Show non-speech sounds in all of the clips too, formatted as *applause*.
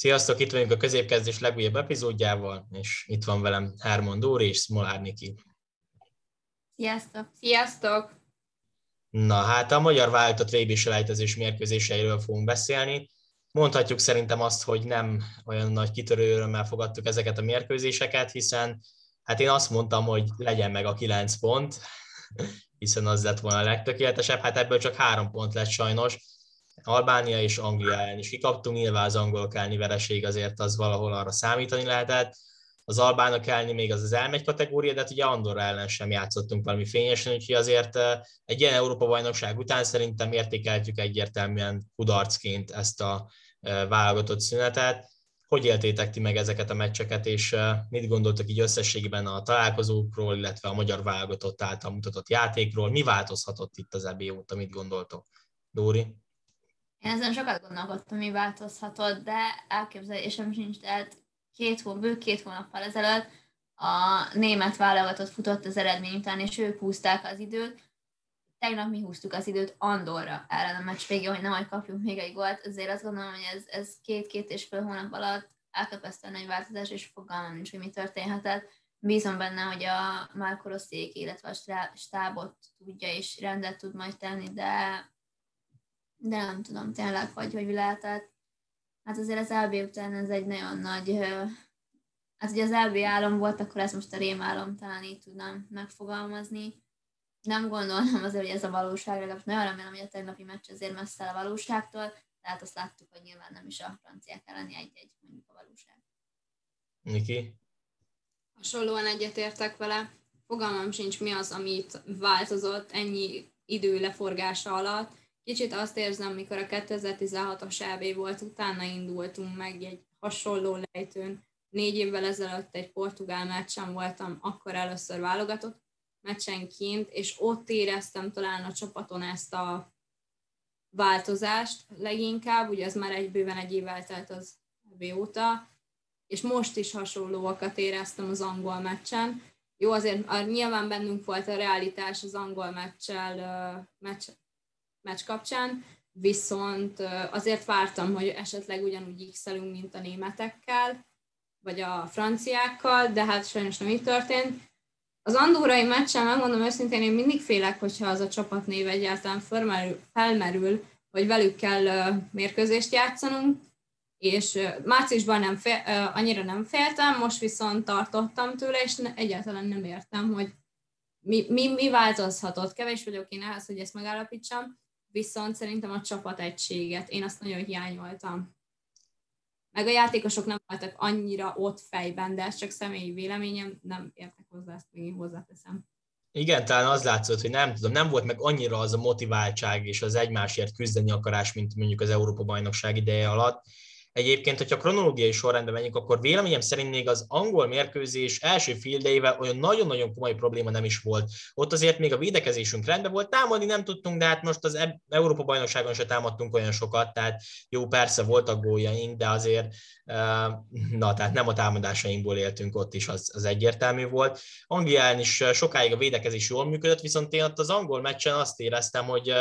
Sziasztok, itt vagyunk a középkezdés legújabb epizódjával, és itt van velem Hermon Dóri és Smolár Niki. Sziasztok! Sziasztok! Na hát a magyar váltott vb selejtezés mérkőzéseiről fogunk beszélni. Mondhatjuk szerintem azt, hogy nem olyan nagy kitörő örömmel fogadtuk ezeket a mérkőzéseket, hiszen hát én azt mondtam, hogy legyen meg a kilenc pont, *laughs* hiszen az lett volna a legtökéletesebb, hát ebből csak három pont lett sajnos, Albánia és Anglia ellen is kikaptunk, nyilván az angol kelni vereség azért az valahol arra számítani lehetett, az albánok elni még az az elmegy kategória, de hát ugye Andorra ellen sem játszottunk valami fényesen, úgyhogy azért egy ilyen Európa-bajnokság után szerintem értékeltük egyértelműen kudarcként ezt a válogatott szünetet. Hogy éltétek ti meg ezeket a meccseket, és mit gondoltak így összességében a találkozókról, illetve a magyar válogatott által mutatott játékról? Mi változhatott itt az EB óta, mit gondoltok? Dóri? Én ezen sokat gondolkodtam, mi változhatott, de elképzelésem sincs, tehát két hó, bő két hónappal ezelőtt a német válogatott futott az eredmény után, és ők húzták az időt. Tegnap mi húztuk az időt Andorra ellen a meccs végén, hogy nem majd kapjunk még egy gólt. Azért azt gondolom, hogy ez, ez két-két és fél hónap alatt elképesztően egy változás, és fogalmam nincs, hogy mi történhetett. Bízom benne, hogy a Márko Rosszék, illetve a stábot tudja és rendet tud majd tenni, de de nem tudom tényleg, hogy hogy lehetett. Hát azért az LB után ez egy nagyon nagy, hát ugye az LB álom volt, akkor ez most a rémálom, talán így tudnám megfogalmazni. Nem gondolom azért, hogy ez a valóság, legalábbis nagyon remélem, hogy a tegnapi meccs azért messze a valóságtól, tehát azt láttuk, hogy nyilván nem is a franciák elleni egy-egy mondjuk a valóság. Niki? Hasonlóan egyetértek vele. Fogalmam sincs, mi az, amit változott ennyi idő leforgása alatt Kicsit azt érzem, mikor a 2016-os EB volt, utána indultunk meg egy hasonló lejtőn. Négy évvel ezelőtt egy portugál meccsen voltam, akkor először válogatott meccsenként, és ott éreztem talán a csapaton ezt a változást leginkább, ugye ez már egy bőven egy év eltelt az EB óta, és most is hasonlóakat éreztem az angol meccsen. Jó, azért nyilván bennünk volt a realitás az angol meccsel, meccs, meccs kapcsán, viszont azért vártam, hogy esetleg ugyanúgy x mint a németekkel, vagy a franciákkal, de hát sajnos nem így történt. Az andórai meccsen megmondom őszintén, én mindig félek, hogyha az a csapatnév egyáltalán felmerül, felmerül hogy velük kell mérkőzést játszanunk, és márciusban nem fél, annyira nem féltem, most viszont tartottam tőle, és egyáltalán nem értem, hogy mi, mi, mi változhatott. Kevés vagyok én ehhez, hogy ezt megállapítsam, viszont szerintem a csapat egységet, én azt nagyon hiányoltam. Meg a játékosok nem voltak annyira ott fejben, de ez csak személyi véleményem, nem értek hozzá, ezt még hozzáteszem. Igen, talán az látszott, hogy nem tudom, nem volt meg annyira az a motiváltság és az egymásért küzdeni akarás, mint mondjuk az Európa-bajnokság ideje alatt, Egyébként, hogyha kronológiai sorrendben menjünk, akkor véleményem szerint még az angol mérkőzés első fildeivel olyan nagyon-nagyon komoly probléma nem is volt. Ott azért még a védekezésünk rendben volt, támadni nem tudtunk, de hát most az Európa bajnokságon se támadtunk olyan sokat, tehát jó, persze voltak góljaink, de azért na, tehát nem a támadásainkból éltünk ott is, az, az egyértelmű volt. Anglián is sokáig a védekezés jól működött, viszont én ott az angol meccsen azt éreztem, hogy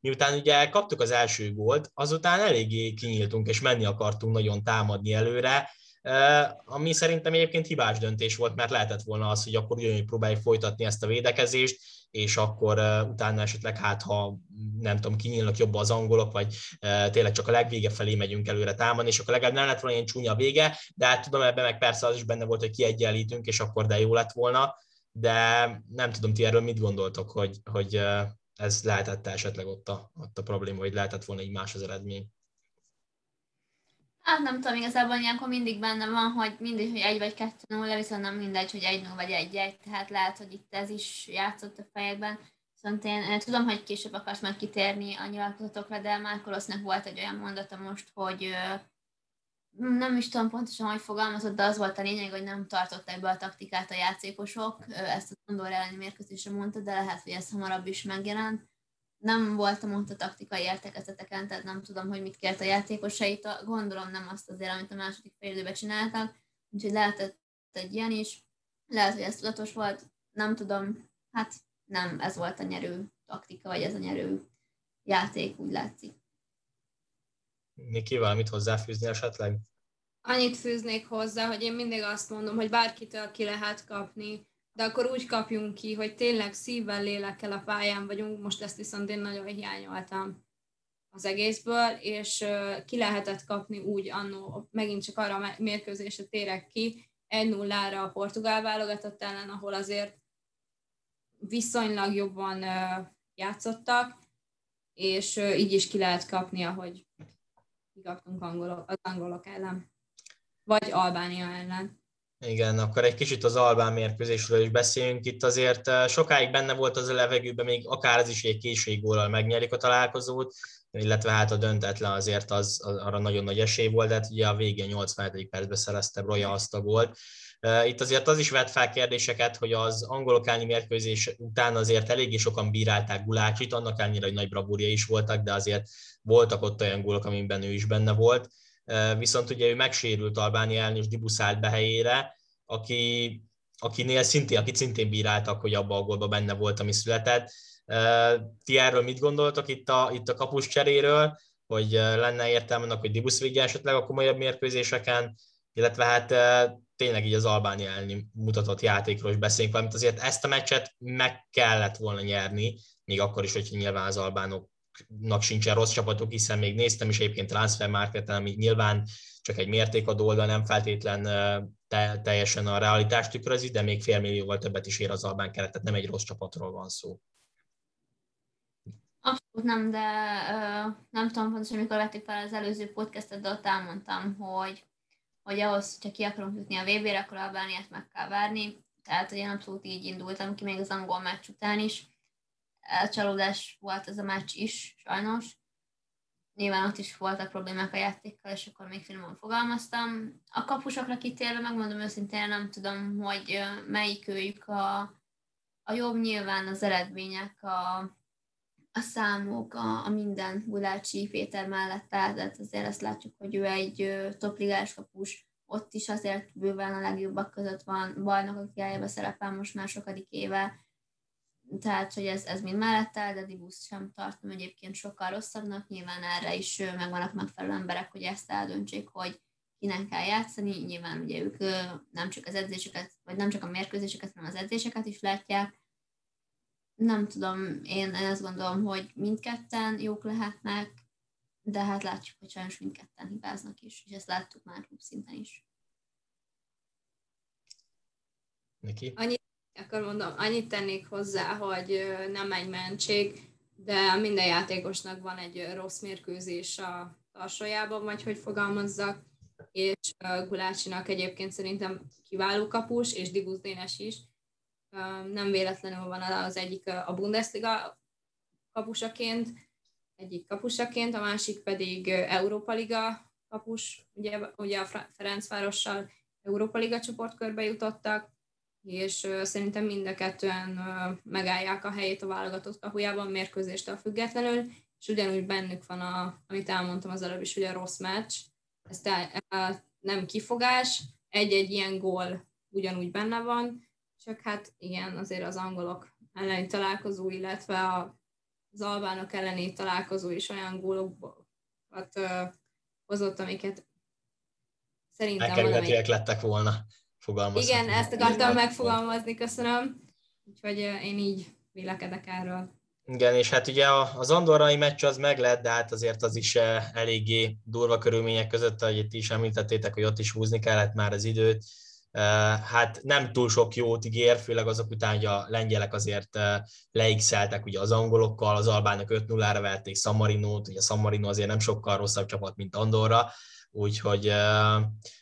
miután ugye kaptuk az első gólt, azután eléggé kinyíltunk és menni akartunk nagyon támadni előre, ami szerintem egyébként hibás döntés volt, mert lehetett volna az, hogy akkor ugyanúgy próbáljuk folytatni ezt a védekezést, és akkor utána esetleg hát, ha nem tudom, kinyílnak jobban az angolok, vagy tényleg csak a legvége felé megyünk előre támadni, és akkor legalább nem lett volna ilyen csúnya vége, de hát tudom, ebben meg persze az is benne volt, hogy kiegyenlítünk, és akkor de jó lett volna, de nem tudom, ti erről mit gondoltok, hogy, hogy ez lehetett esetleg ott a, ott a probléma, hogy lehetett volna így más az eredmény. Hát nem tudom, igazából ilyenkor mindig benne van, hogy mindig, hogy egy vagy kettő nulla, viszont nem mindegy, hogy egy nulla vagy egy egy, tehát lehet, hogy itt ez is játszott a fejekben. Viszont én, tudom, hogy később akarsz majd kitérni a nyilatkozatokra, de már Kolosznak volt egy olyan mondata most, hogy nem is tudom pontosan, hogy fogalmazott, de az volt a lényeg, hogy nem tartották be a taktikát a játékosok. Ezt a Gondor elleni mérkőzésre mondta, de lehet, hogy ez hamarabb is megjelent nem voltam ott a taktikai értekezeteken, tehát nem tudom, hogy mit kért a játékosait. Gondolom nem azt azért, amit a második fél csináltak, úgyhogy lehetett egy ilyen is. Lehet, hogy ez tudatos volt, nem tudom. Hát nem, ez volt a nyerő taktika, vagy ez a nyerő játék, úgy látszik. Niki, valamit hozzáfűzni esetleg? Annyit fűznék hozzá, hogy én mindig azt mondom, hogy bárkitől ki lehet kapni, de akkor úgy kapjunk ki, hogy tényleg szívvel, lélekkel a pályán vagyunk, most ezt viszont én nagyon hiányoltam az egészből, és ki lehetett kapni úgy annó, megint csak arra a mérkőzésre térek ki, 1-0-ra a portugál válogatott ellen, ahol azért viszonylag jobban játszottak, és így is ki lehet kapni, ahogy kikaptunk angolok, az angolok ellen, vagy Albánia ellen. Igen, akkor egy kicsit az Albán mérkőzésről is beszéljünk. Itt azért sokáig benne volt az a levegőben, még akár ez is egy késői gólal megnyerik a találkozót, illetve hát a döntetlen azért az, az arra nagyon nagy esély volt, de hát ugye a végén 87. percben szerezte Broja azt a gólt. Itt azért az is vett fel kérdéseket, hogy az angolok elleni mérkőzés után azért eléggé sokan bírálták Gulácsit, annak ellenére, hogy nagy bravúrja is voltak, de azért voltak ott olyan gólok, amiben ő is benne volt. Viszont ugye ő megsérült Albánia ellen, és dibuszált be helyére, aki, akinél szintén, akit szintén bíráltak, hogy abba a gólba benne volt, ami született. Ti erről mit gondoltok itt a, itt a kapus cseréről, hogy lenne értelme annak, hogy Dibusz vigye esetleg a komolyabb mérkőzéseken, illetve hát tényleg így az Albánia elleni mutatott játékról is beszélünk, valamint azért ezt a meccset meg kellett volna nyerni, még akkor is, hogy nyilván az albánoknak sincsen rossz csapatok, hiszen még néztem is egyébként transfermarketen, ami nyilván csak egy mértékadó oldal, nem feltétlen te, teljesen a realitást tükrözi, de még félmillióval többet is ér az albán keretet, nem egy rossz csapatról van szó. Abszolút nem, de uh, nem tudom pontosan, mikor vettük fel az előző podcastet, de ott elmondtam, hogy hogy ahhoz, hogyha ki akarunk jutni a VB-re, akkor Albániát meg kell várni. Tehát, hogy én abszolút így indultam ki még az angol meccs után is. Csalódás volt ez a meccs is, sajnos. Nyilván ott is voltak problémák a játékkal, és akkor még finoman fogalmaztam. A kapusokra kitérve megmondom őszintén, nem tudom, hogy melyik őjük a, a jobb, nyilván az eredmények, a, a számok, a, a minden Gulácsi Péter mellett tehát azért azt látjuk, hogy ő egy topligás kapus, ott is azért bőven a legjobbak között van, bajnokok ligájában szerepel most már sokadik éve, tehát, hogy ez, ez mind mellett áll, de Dibusz sem tartom egyébként sokkal rosszabbnak, nyilván erre is megvannak megfelelő emberek, hogy ezt eldöntsék, hogy kinek kell játszani, nyilván ugye ők nem csak az edzéseket, vagy nem csak a mérkőzéseket, hanem az edzéseket is látják, nem tudom, én, én azt gondolom, hogy mindketten jók lehetnek, de hát látjuk, hogy sajnos mindketten hibáznak is, és ezt láttuk már klub szinten is. Neki? Annyit, akkor mondom, annyit tennék hozzá, hogy nem egy mentség, de minden játékosnak van egy rossz mérkőzés a tarsajában, vagy hogy fogalmazzak, és Gulácsinak egyébként szerintem kiváló kapus, és Dibusz Dénes is, nem véletlenül van az egyik a Bundesliga kapusaként, egyik kapusaként, a másik pedig Európa Liga kapus, ugye, ugye a Ferencvárossal Európa Liga csoportkörbe jutottak, és szerintem mind a kettően megállják a helyét a válogatott kapujában mérkőzéstől függetlenül, és ugyanúgy bennük van, a, amit elmondtam az előbb is, hogy a rossz meccs, ez nem kifogás, egy-egy ilyen gól ugyanúgy benne van, csak hát igen, azért az angolok elleni találkozó, illetve az albánok elleni találkozó is olyan gólokat hozott, amiket szerintem... Elkerülhetőek lettek volna, fogalmazni. Igen, ezt akartam megfogalmazni, köszönöm. Úgyhogy én így vélekedek erről. Igen, és hát ugye az andorrai meccs az meg lett, de hát azért az is eléggé durva körülmények között, ahogy itt is említettétek, hogy ott is húzni kellett már az időt hát nem túl sok jót ígér, főleg azok után, hogy a lengyelek azért leigszeltek ugye az angolokkal, az albánok 5-0-ra verték San Marino-t, ugye San Marino azért nem sokkal rosszabb csapat, mint Andorra, úgyhogy,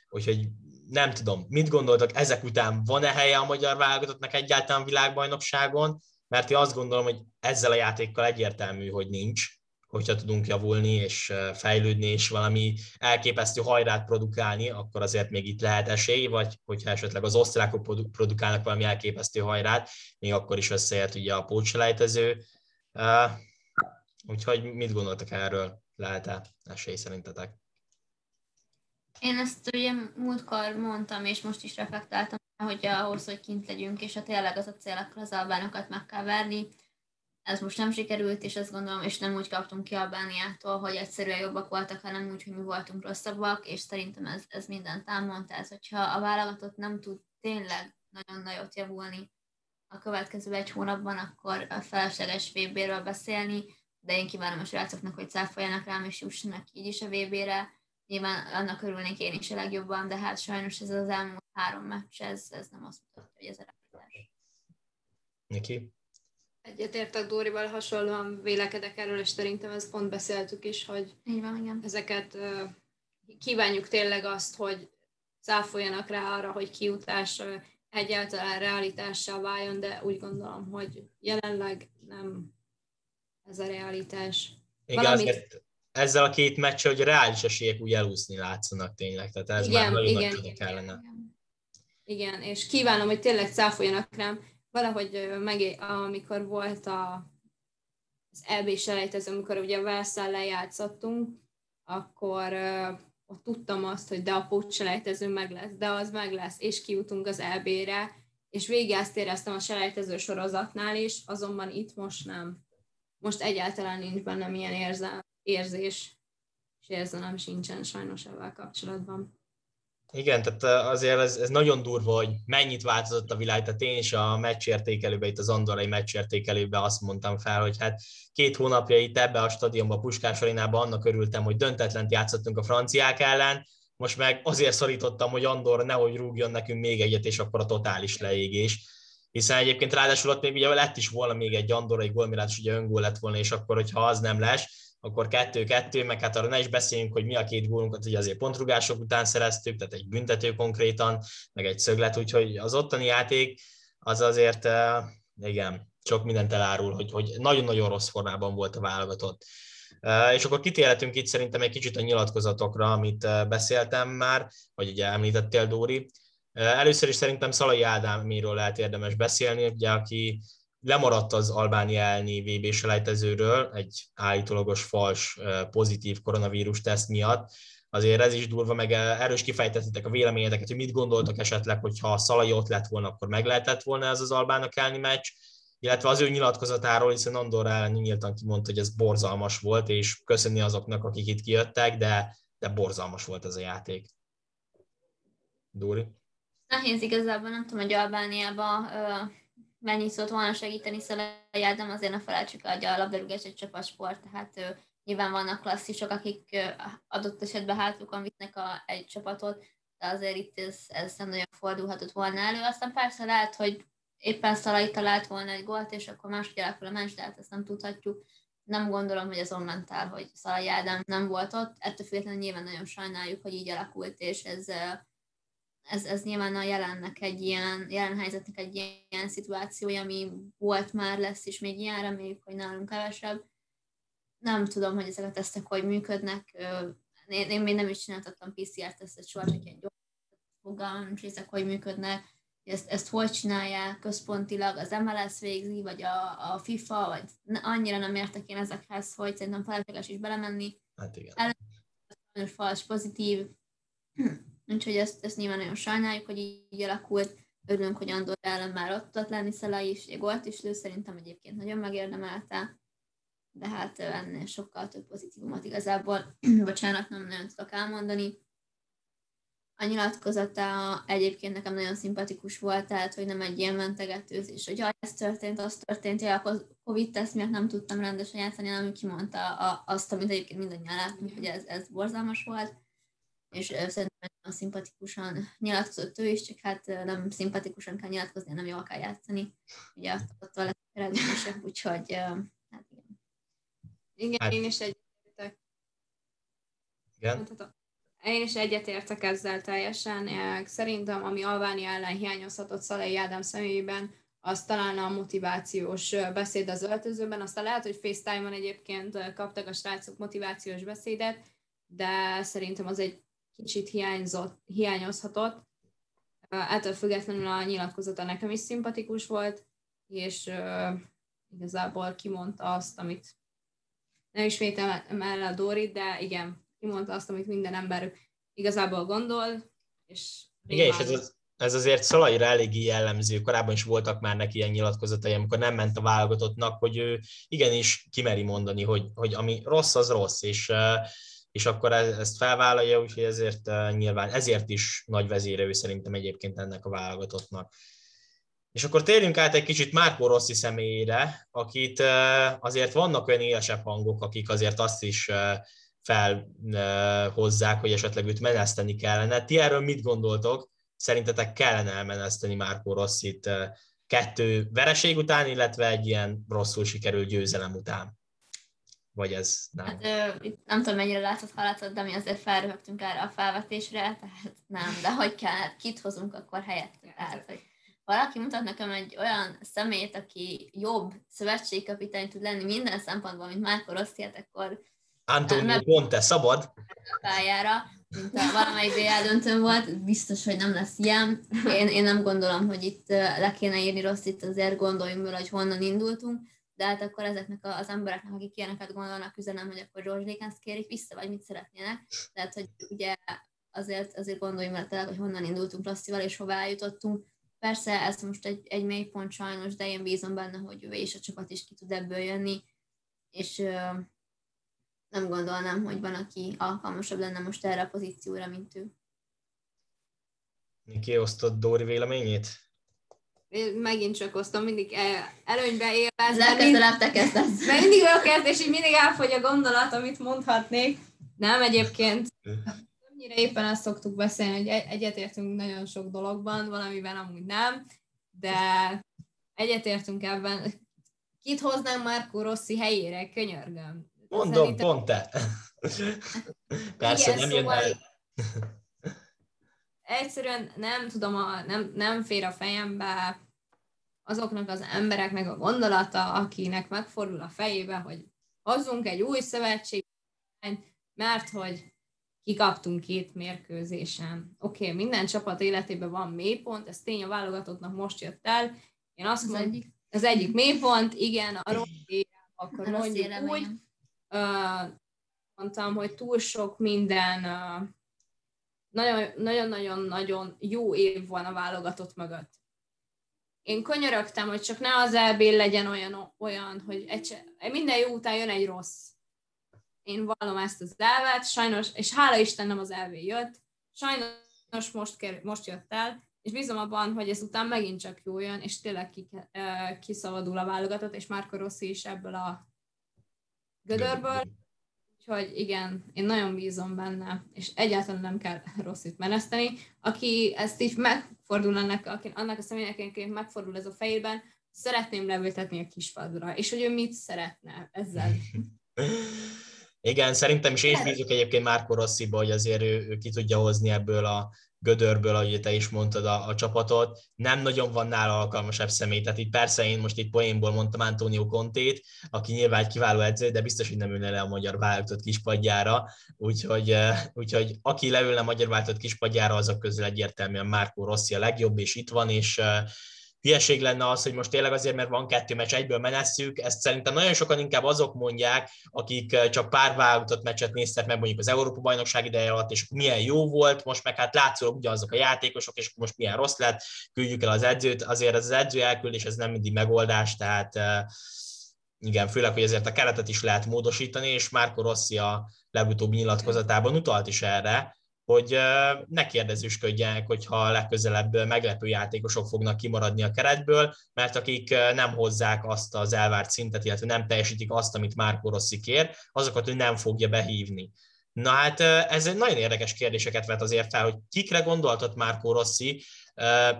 úgyhogy nem tudom, mit gondoltak ezek után, van-e helye a magyar válogatottnak egyáltalán világbajnokságon, mert én azt gondolom, hogy ezzel a játékkal egyértelmű, hogy nincs, hogyha tudunk javulni és fejlődni, és valami elképesztő hajrát produkálni, akkor azért még itt lehet esély, vagy hogyha esetleg az osztrákok produkálnak valami elképesztő hajrát, még akkor is összeért ugye a pócselejtező. Úgyhogy mit gondoltak erről? Lehet-e esély szerintetek? Én ezt ugye múltkor mondtam, és most is reflektáltam, hogy ahhoz, hogy kint legyünk, és ha tényleg az a cél, akkor az albánokat meg kell verni, ez most nem sikerült, és azt gondolom, és nem úgy kaptunk ki Albániától, hogy egyszerűen jobbak voltak, hanem úgy, hogy mi voltunk rosszabbak, és szerintem ez, ez mindent elmond. Tehát, hogyha a válogatott nem tud tényleg nagyon nagyot javulni a következő egy hónapban, akkor a felesleges VB-ről beszélni, de én kívánom a srácoknak, hogy cáfoljanak rám, és jussanak így is a VB-re. Nyilván annak örülnék én is a legjobban, de hát sajnos ez az elmúlt három meccs, ez, ez nem azt mutatja, hogy ez a realitás. Niki? Egyetértek Dórival, hasonlóan vélekedek erről, és szerintem ezt pont beszéltük is, hogy van, igen. ezeket kívánjuk tényleg azt, hogy cáfoljanak rá arra, hogy kiutás egyáltalán realitássá váljon, de úgy gondolom, hogy jelenleg nem ez a realitás. Igen, Valamit... azért ezzel a két meccs, hogy reális esélyek úgy elúszni látszanak tényleg, tehát ez igen, már nagyon igen, nagy igen, kellene. Igen. igen, és kívánom, hogy tényleg cáfoljanak rám, valahogy meg, amikor volt a, az EB selejtező, amikor ugye a Velszál lejátszottunk, akkor uh, ott tudtam azt, hogy de a pótselejtező meg lesz, de az meg lesz, és kiutunk az EB-re, és végig ezt éreztem a selejtező sorozatnál is, azonban itt most nem. Most egyáltalán nincs bennem ilyen érzel, érzés, és érzelem sincsen sajnos ebben kapcsolatban. Igen, tehát azért ez, ez nagyon durva, hogy mennyit változott a világ, tehát én is a meccsértékelőben, itt az andorai meccsértékelőben azt mondtam fel, hogy hát két hónapja itt ebbe a stadionban, a Puskás Arénában annak örültem, hogy döntetlent játszottunk a franciák ellen, most meg azért szorítottam, hogy Andor nehogy rúgjon nekünk még egyet, és akkor a totális leégés. Hiszen egyébként ráadásul ott még ugye lett is volna még egy Andorai gólmirát, és ugye öngól lett volna, és akkor, hogyha az nem lesz, akkor kettő-kettő, meg hát arra ne is beszéljünk, hogy mi a két gólunkat, ugye azért pontrugások után szereztük, tehát egy büntető konkrétan, meg egy szöglet, úgyhogy az ottani játék az azért, eh, igen, sok mindent elárul, hogy, hogy nagyon-nagyon rossz formában volt a válogatott. Eh, és akkor kitérhetünk itt szerintem egy kicsit a nyilatkozatokra, amit eh, beszéltem már, vagy ugye említettél, Dóri. Először is szerintem Szalai Ádáméről lehet érdemes beszélni, ugye, aki lemaradt az Albánia elleni VB selejtezőről egy állítólagos fals pozitív koronavírus teszt miatt. Azért ez is durva, meg erős kifejtettetek a véleményeteket, hogy mit gondoltak esetleg, hogyha a Szalai ott lett volna, akkor meg lehetett volna ez az albának elleni meccs, illetve az ő nyilatkozatáról, hiszen Andorra ellen nyíltan kimondta, hogy ez borzalmas volt, és köszönni azoknak, akik itt kijöttek, de, de borzalmas volt ez a játék. Dóri? Nehéz igazából, nem tudom, hogy Albániában mennyit volna segíteni Szalai Ádám, azért ne felejtsük hogy a labdarúgás egy csapatsport, tehát ő, nyilván vannak klasszisok, akik adott esetben hátukon visznek a, egy csapatot, de azért itt ez, ez nem nagyon fordulhatott volna elő. Aztán persze lehet, hogy éppen Szalai talált volna egy gólt, és akkor máshogy alakul a meccs, de hát ezt nem tudhatjuk. Nem gondolom, hogy az onnan tál, hogy Szalai Ádám nem volt ott. Ettől függetlenül nyilván nagyon sajnáljuk, hogy így alakult, és ez ez, ez nyilván a jelennek egy ilyen, jelen helyzetnek egy ilyen szituációja, ami volt már, lesz is még ilyen, reméljük, hogy nálunk kevesebb. Nem tudom, hogy ezek a tesztek hogy működnek. Én, én még nem is csináltattam PCR-tesztet soha, csak egy gyors fogalmam, és ezek hogy működnek. Ezt, ezt hogy csinálják központilag, az MLS végzi, vagy a, a FIFA, vagy annyira nem értek én ezekhez, hogy szerintem felesleges is belemenni. Hát igen. Először fals, pozitív, Úgyhogy ezt, ezt nyilván nagyon sajnáljuk, hogy így alakult. Örülünk, hogy Andor ellen már ott tudott lenni Szalai is, egy gólt is lő, szerintem egyébként nagyon megérdemelte, de hát ennél sokkal több pozitívumot igazából, *clears throat* bocsánat, nem nagyon tudok elmondani. A nyilatkozata egyébként nekem nagyon szimpatikus volt, tehát hogy nem egy ilyen mentegetőzés, hogy ez történt, az történt, hogy a Covid-teszt miatt nem tudtam rendesen játszani, hanem kimondta azt, amit egyébként mindannyian látunk, hogy ez, ez borzalmas volt és szerintem nagyon szimpatikusan nyilatkozott ő is, csak hát nem szimpatikusan kell nyilatkozni, nem jól kell játszani. Ugye ott a eredményesek, úgyhogy hát igen. Igen, hát, én is egyetértek. Igen? Én is egyetértek ezzel teljesen. Szerintem, ami Albánia ellen hiányozhatott Szalai Ádám személyében, az talán a motivációs beszéd az öltözőben. Aztán lehet, hogy FaceTime-on egyébként kaptak a srácok motivációs beszédet, de szerintem az egy kicsit hiányzott, hiányozhatott. Ettől függetlenül a nyilatkozata nekem is szimpatikus volt, és uh, igazából kimondta azt, amit nem ismétem el a Dorit, de igen, kimondta azt, amit minden ember igazából gondol, és igen, és ez az, ez azért Szalaira eléggé jellemző, korábban is voltak már neki ilyen nyilatkozatai, amikor nem ment a válogatottnak, hogy ő igenis kimeri mondani, hogy, hogy ami rossz, az rossz, és, és akkor ezt felvállalja, úgyhogy ezért nyilván, ezért is nagy vezére ő szerintem egyébként ennek a válogatottnak. És akkor térjünk át egy kicsit Márko Rossi személyére, akit azért vannak olyan élesebb hangok, akik azért azt is felhozzák, hogy esetleg őt meneszteni kellene. Ti erről mit gondoltok? Szerintetek kellene elmeneszteni Márko Rossit kettő vereség után, illetve egy ilyen rosszul sikerült győzelem után? Vagy ez nem? Hát, ö, nem tudom, mennyire látszott, hallátott, de mi azért felröhögtünk erre a felvetésre, tehát nem, de hogy kell, hát kit hozunk akkor helyett? Tehát, hogy valaki mutat nekem egy olyan szemét, aki jobb szövetségkapitány tud lenni minden szempontból, mint Márko Rossi, hát akkor Antonio Conte, szabad? Pályára, mint a valamelyik BL döntőn volt, biztos, hogy nem lesz ilyen. Én, én nem gondolom, hogy itt le kéne írni rossz, itt azért gondoljunk bele, hogy honnan indultunk, de hát akkor ezeknek az embereknek, akik ilyeneket gondolnak, üzenem, hogy akkor George Lakens kérik vissza, vagy mit szeretnének. Tehát, hogy ugye azért, azért gondoljunk bele tényleg, hogy honnan indultunk Rosszival, és hová eljutottunk. Persze ez most egy, egy mély pont sajnos, de én bízom benne, hogy ő és a csapat is ki tud ebből jönni, és nem gondolnám, hogy van, aki alkalmasabb lenne most erre a pozícióra, mint ő. Niki, osztott Dóri véleményét? Én megint csak osztom, mindig előnybe élvez. Legközelebb te kezdesz. Mert mindig olyan kezd, és így mindig elfogy a gondolat, amit mondhatnék. Nem, egyébként többnyire éppen azt szoktuk beszélni, hogy egyetértünk nagyon sok dologban, valamiben amúgy nem, de egyetértünk ebben. Kit hoznánk Marco Rossi helyére, könyörgöm. Mondom, Szerintem... pont te. Persze, Igen, nem szóval... jön el. Egyszerűen nem tudom, a, nem, nem fér a fejembe azoknak az embereknek a gondolata, akinek megfordul a fejébe, hogy hozzunk egy új szövetség, mert hogy kikaptunk két mérkőzésen. Oké, okay, minden csapat életében van mélypont, ez tény a válogatottnak most jött el. Én azt mondom, egyik. az egyik mélypont, igen, a rossz akkor mondjuk úgy, mondtam, hogy túl sok minden nagyon-nagyon-nagyon jó év van a válogatott mögött. Én könyörögtem, hogy csak ne az EB legyen olyan, olyan hogy egy, minden jó után jön egy rossz. Én vallom ezt az elvet, sajnos, és hála Isten nem az EB jött, sajnos most, ker, most jött el, és bízom abban, hogy ezután megint csak jó jön, és tényleg kiszabadul a válogatott, és Márko Rossi is ebből a gödörből. Úgyhogy igen, én nagyon bízom benne, és egyáltalán nem kell *laughs* rosszit meneszteni. Aki ezt így megfordul annak, aki, annak a személynek, aki megfordul ez a fejében, szeretném leültetni a kispadra, és hogy ő mit szeretne ezzel. *laughs* Igen, szerintem is én bízok egyébként Márko Rossziba, hogy azért ő, ő ki tudja hozni ebből a gödörből, ahogy te is mondtad a, a csapatot, nem nagyon van nála alkalmasabb személy. Tehát itt persze én most itt poénból mondtam Antonio Contét, aki nyilván egy kiváló edző, de biztos, hogy nem ülne le a magyar válogatott kispadjára, úgyhogy, úgyhogy aki leülne a magyar válogatott kispadjára, azok közül egyértelműen Márko Rossi a legjobb, és itt van, és hülyeség lenne az, hogy most tényleg azért, mert van kettő meccs, egyből menesszük. Ezt szerintem nagyon sokan inkább azok mondják, akik eh, csak pár válogatott meccset néztek meg mondjuk az Európa bajnokság ideje alatt, és milyen jó volt, most meg hát látszólag ugyanazok a játékosok, és most milyen rossz lett, küldjük el az edzőt. Azért az edző elküldés, ez nem mindig megoldás, tehát eh, igen, főleg, hogy ezért a keretet is lehet módosítani, és Márko Rossi a legutóbbi nyilatkozatában utalt is erre, hogy ne kérdezősködjenek, hogyha legközelebb meglepő játékosok fognak kimaradni a keretből, mert akik nem hozzák azt az elvárt szintet, illetve nem teljesítik azt, amit Márko Rossi kér, azokat ő nem fogja behívni. Na hát ez nagyon érdekes kérdéseket vet azért fel, hogy kikre gondoltott Márko Rossi,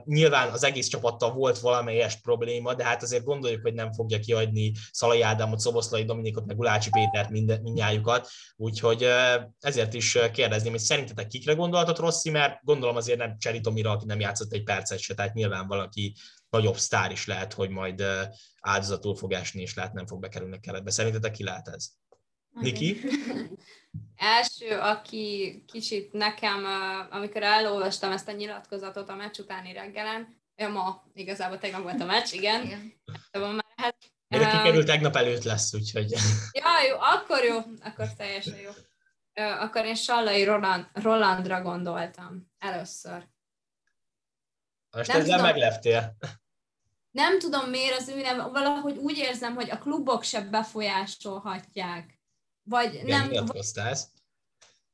Nyilván az egész csapattal volt valamelyes probléma, de hát azért gondoljuk, hogy nem fogja kiadni Szalai Ádámot, Szoboszlai Dominikot, meg Gulácsi Pétert mind, mindnyájukat, úgyhogy ezért is kérdezném, hogy szerintetek kikre gondoltott Rossi, mert gondolom azért nem Cseritomira, aki nem játszott egy percet se, tehát nyilván valaki nagyobb sztár is lehet, hogy majd áldozatul fog esni, és lehet nem fog bekerülni keretbe. Szerintetek ki lehet ez? Niki? *laughs* Első, aki kicsit nekem, amikor elolvastam ezt a nyilatkozatot a meccs utáni reggelen, ja, ma igazából tegnap volt a meccs, igen. igen. már hát, Még aki került tegnap előtt lesz, úgyhogy... Ja, jó, akkor jó, akkor teljesen jó. Akkor én Sallai Roland, Rolandra gondoltam először. Most nem ezzel tudom, megleptél. Nem tudom miért az ő nem, valahogy úgy érzem, hogy a klubok se befolyásolhatják. Vagy Igen, nem.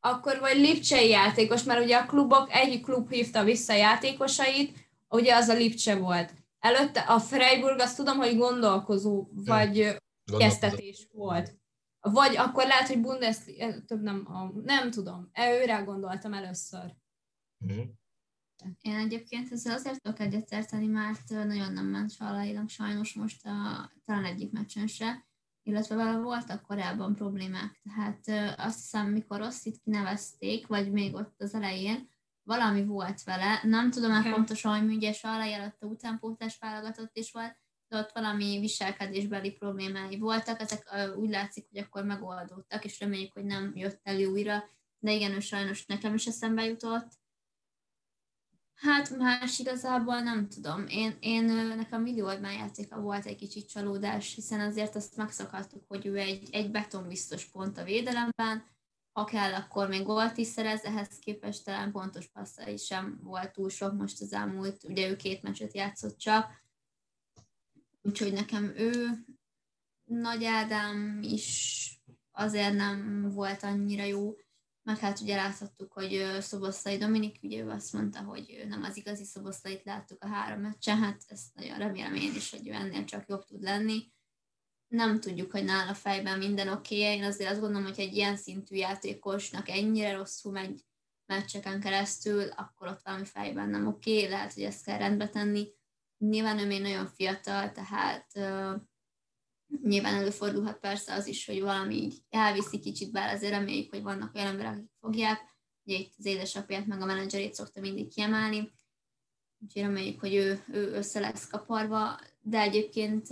Akkor vagy lipcsei játékos, mert ugye a klubok, egy klub hívta vissza a játékosait, ugye az a Lipcse volt. Előtte a Freiburg, azt tudom, hogy gondolkozó, vagy kezdetés volt. Vagy akkor lehet, hogy Bundesliga, több nem, nem tudom, őre gondoltam először. Mm. Én egyébként ezzel azért tudok egyetérteni, mert nagyon nem ment Salainak sajnos most a, talán egyik meccsen se, illetve vele voltak korábban problémák. Tehát azt hiszem, mikor Rosszit kinevezték, vagy még ott az elején, valami volt vele, nem tudom már pontosan, hogy ugye Salai előtte utánpótlás válogatott is volt, de ott valami viselkedésbeli problémái voltak, ezek úgy látszik, hogy akkor megoldódtak, és reméljük, hogy nem jött elő újra, de igen, ő sajnos nekem is eszembe jutott. Hát más igazából nem tudom. Én, én nekem Willi Orbán játéka volt egy kicsit csalódás, hiszen azért azt megszakadtuk, hogy ő egy, egy betonbiztos pont a védelemben, ha kell, akkor még gólt is szerez, ehhez képest talán pontos passzai sem volt túl sok most az elmúlt, ugye ő két meccset játszott csak, úgyhogy nekem ő, Nagy Ádám is azért nem volt annyira jó, meg hát ugye láthattuk, hogy Szoboszlai Dominik, ugye ő azt mondta, hogy nem az igazi Szoboszlait láttuk a három meccsen, hát ezt nagyon remélem én is, hogy ő ennél csak jobb tud lenni. Nem tudjuk, hogy nála fejben minden oké okay. Én azért azt gondolom, hogy egy ilyen szintű játékosnak ennyire rosszul megy meccseken keresztül, akkor ott valami fejben nem oké, okay. lehet, hogy ezt kell rendbe tenni. Nyilván ő még nagyon fiatal, tehát Nyilván előfordulhat persze az is, hogy valami így elviszi kicsit, bár azért reméljük, hogy vannak olyan emberek, akik fogják. Ugye itt az édesapját meg a menedzserét szokta mindig kiemelni, úgyhogy reméljük, hogy ő, ő össze lesz kaparva, de egyébként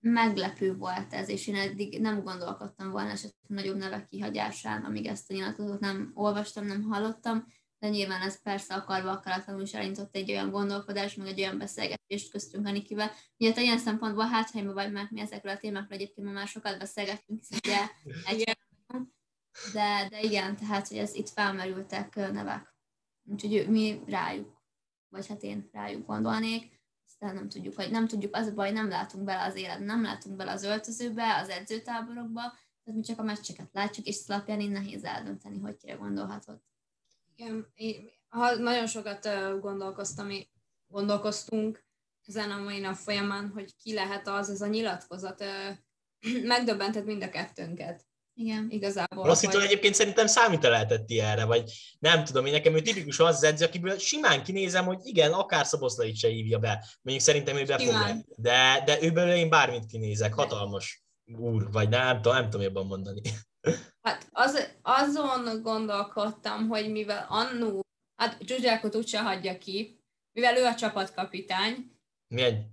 meglepő volt ez, és én eddig nem gondolkodtam volna esetleg nagyobb nevek kihagyásán, amíg ezt a nyilatkozatot nem olvastam, nem hallottam, de nyilván ez persze akarva akaratlanul is elindított egy olyan gondolkodás, meg egy olyan beszélgetést köztünk Anikivel. Ugye te ilyen szempontból hátrányba vagy, mert mi ezekről a témákról egyébként már sokat beszélgettünk, hiszen ugye *laughs* egy de, de igen, tehát, hogy ez itt felmerültek nevek. Úgyhogy mi rájuk, vagy hát én rájuk gondolnék, aztán nem tudjuk, hogy nem tudjuk, az a baj, nem látunk bele az élet, nem látunk bele az öltözőbe, az edzőtáborokba, tehát mi csak a meccseket látjuk, és alapján én nehéz eldönteni, hogy kire gondolhatott. Igen, én, ha nagyon sokat gondolkoztam, gondolkoztunk ezen a mai nap folyamán, hogy ki lehet az, ez a nyilatkozat. *clears throat* Megdöbbentett mind a kettőnket. Igen. Igazából. Rosszítól hogy... egyébként szerintem számít lehetett erre, vagy nem tudom, én nekem ő tipikus az, az edző, akiből simán kinézem, hogy igen, akár Szoboszlait se hívja be. Mondjuk szerintem ő befogja. De, de őből én bármit kinézek, hatalmas úr, vagy nem, tudom, nem tudom jobban mondani. Hát az, azon gondolkodtam, hogy mivel annó, hát Zsuzsákot úgyse hagyja ki, mivel ő a csapatkapitány, Milyen?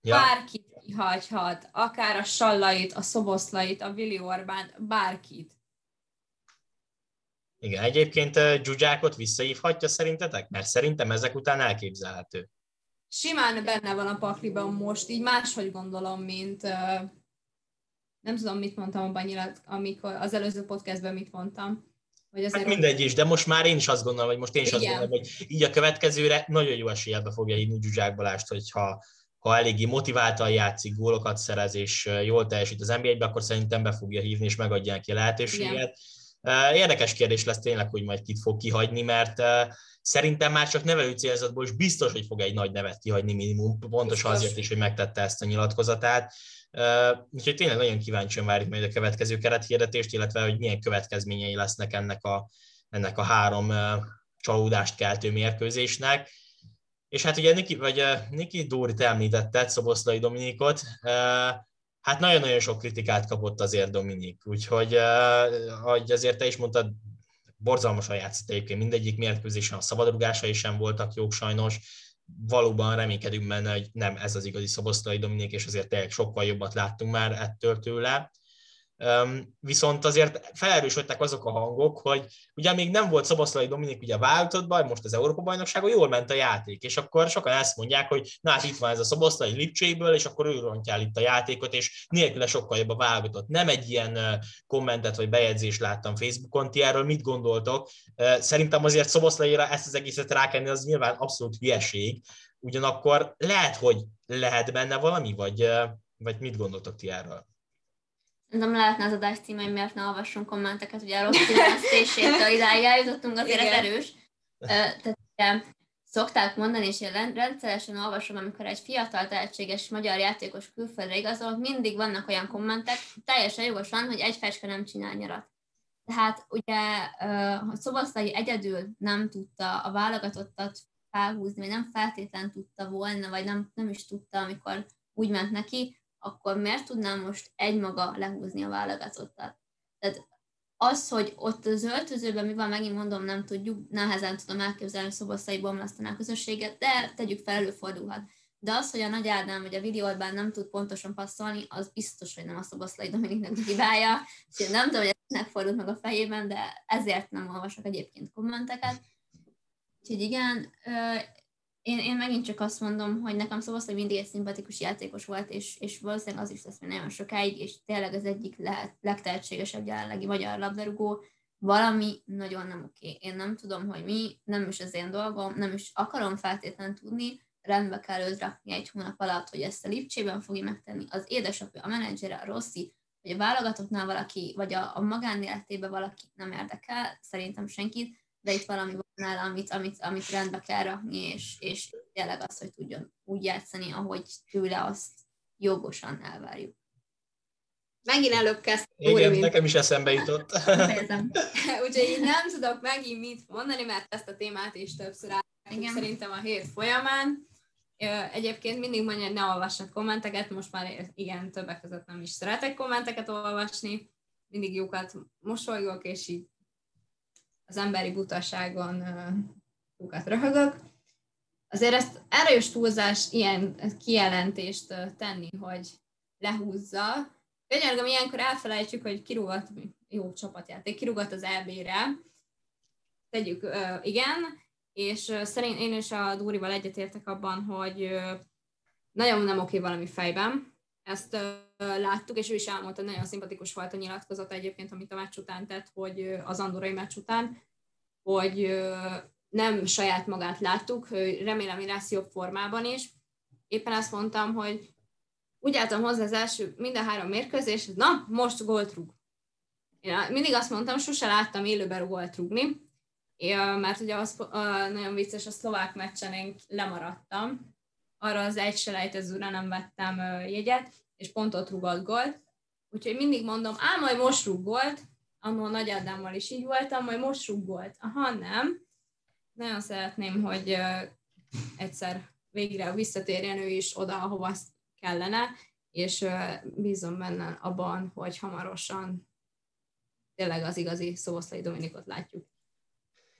Ja. bárkit kihagyhat, akár a Sallait, a Szoboszlait, a Willi Orbán, bárkit. Igen, egyébként Zsuzsákot visszahívhatja szerintetek? Mert szerintem ezek után elképzelhető. Simán benne van a pakliban most, így máshogy gondolom, mint nem tudom, mit mondtam abban nyilat, amikor az előző podcastben mit mondtam. Hogy azért hát mindegy is, de most már én is azt gondolom, hogy most én is Igen. azt gondolom, hogy így a következőre nagyon jó eséllyel be fogja hívni Zsuzsák Balást, hogyha ha eléggé motiváltan játszik, gólokat szerez és jól teljesít az NBA-be, akkor szerintem be fogja hívni és megadja neki a lehetőséget. Igen. Érdekes kérdés lesz tényleg, hogy majd kit fog kihagyni, mert szerintem már csak nevelő célzatból is biztos, hogy fog egy nagy nevet kihagyni minimum, pontosan azért is, hogy megtette ezt a nyilatkozatát. Úgyhogy tényleg nagyon kíváncsian várjuk majd a következő kerethirdetést, illetve hogy milyen következményei lesznek ennek a, ennek a három csalódást keltő mérkőzésnek. És hát ugye Niki, vagy Niki Dórit említette, Szoboszlai Dominikot, hát nagyon-nagyon sok kritikát kapott azért Dominik, úgyhogy ahogy azért te is mondtad, borzalmasan játszott egyébként mindegyik mérkőzésen, a szabadrugásai sem voltak jók sajnos, valóban reménykedünk benne, hogy nem ez az igazi Szoboszlai Dominik, és azért tényleg sokkal jobbat láttunk már ettől tőle. Viszont azért felerősödtek azok a hangok, hogy ugye még nem volt Szoboszlai Dominik ugye váltottban, most az Európa bajnokságon jól ment a játék, és akkor sokan ezt mondják, hogy na hát itt van ez a Szoboszlai Lipcséből, és akkor ő rontjál itt a játékot, és nélküle sokkal jobb a válogatott. Nem egy ilyen kommentet vagy bejegyzést láttam Facebookon, ti erről mit gondoltok? Szerintem azért Szoboszlaira ezt az egészet rákenni, az nyilván abszolút hülyeség, ugyanakkor lehet, hogy lehet benne valami, vagy, vagy mit gondoltok ti erről? Nem lehetne az adás címe, hogy miért ne olvassunk kommenteket, ugye a rossz fejlesztésétől idáig eljutottunk, azért Igen. ez erős. Tehát ugye, szokták mondani, és én rendszeresen olvasom, amikor egy fiatal, tehetséges magyar játékos külföldre igazol, mindig vannak olyan kommentek, teljesen jogosan, hogy egy fecske nem csinál nyarat. Tehát ugye Szoboszlai egyedül nem tudta a válogatottat felhúzni, vagy nem feltétlen tudta volna, vagy nem, nem is tudta, amikor úgy ment neki, akkor miért tudnám most egymaga lehúzni a válogatottat? Tehát az, hogy ott az öltözőben mi van, megint mondom, nem tudjuk, nehezen tudom elképzelni, hogy szoboszai bomlasztaná a közösséget, de tegyük fel, előfordulhat. De az, hogy a Nagy Ádám vagy a videóban nem tud pontosan passzolni, az biztos, hogy nem a szoboszlai Dominiknek hibája. És nem tudom, hogy ez megfordult meg a fejében, de ezért nem olvasok egyébként kommenteket. Úgyhogy igen, én, én megint csak azt mondom, hogy nekem szóval, hogy mindig egy szimpatikus játékos volt, és, és valószínűleg az is lesz még nagyon sokáig, és tényleg az egyik lehet, legtehetségesebb jelenlegi magyar labdarúgó, valami nagyon nem oké. Én nem tudom, hogy mi, nem is az én dolgom, nem is akarom feltétlenül tudni, rendbe kell őt rakni egy hónap alatt, hogy ezt a Lipcsében fogja megtenni. Az édesapja, a menedzsere, a Rossi, vagy a válogatottnál valaki, vagy a, a magánéletében valaki nem érdekel, szerintem senkit, de itt valami van nála, amit, amit, amit rendbe kell rakni, és, és tényleg az, hogy tudjon úgy játszani, ahogy tőle azt jogosan elvárjuk. Megint előbb kezd. Igen, mint... nekem is eszembe jutott. *laughs* *laughs* Úgyhogy én nem tudok megint mit mondani, mert ezt a témát is többször állítottuk szerintem a hét folyamán. Egyébként mindig mondja, hogy ne olvassak kommenteket, most már igen, többek között nem is szeretek kommenteket olvasni, mindig jókat mosolygok, és így az emberi butaságon kukat röhögök. Azért ezt erős túlzás ilyen kijelentést tenni, hogy lehúzza. Könyörgöm, ilyenkor elfelejtjük, hogy kirúgott, jó csapatjáték, kirúgott az EB-re. Tegyük, igen, és szerint én és a Dúrival egyetértek abban, hogy nagyon nem oké valami fejben. Ezt láttuk, és ő is elmondta, nagyon szimpatikus volt a nyilatkozata egyébként, amit a meccs után tett, hogy az andorai meccs után, hogy nem saját magát láttuk, remélem, hogy lesz jobb formában is. Éppen azt mondtam, hogy úgy álltam hozzá az első minden három mérkőzés, na, most gólt rúg. Én mindig azt mondtam, sose láttam élőben gólt rúgni, mert ugye az, nagyon vicces, a szlovák meccsen én lemaradtam, arra az egy selejtezőre nem vettem jegyet, és pont ott rúgott gólt. Úgyhogy mindig mondom, á, majd most rúg gólt, annól Nagy Ádámmal is így voltam, majd most rúg Aha, nem. Nagyon szeretném, hogy egyszer végre visszatérjen ő is oda, ahova kellene, és uh, bízom benne abban, hogy hamarosan tényleg az igazi Szoboszlai Dominikot látjuk.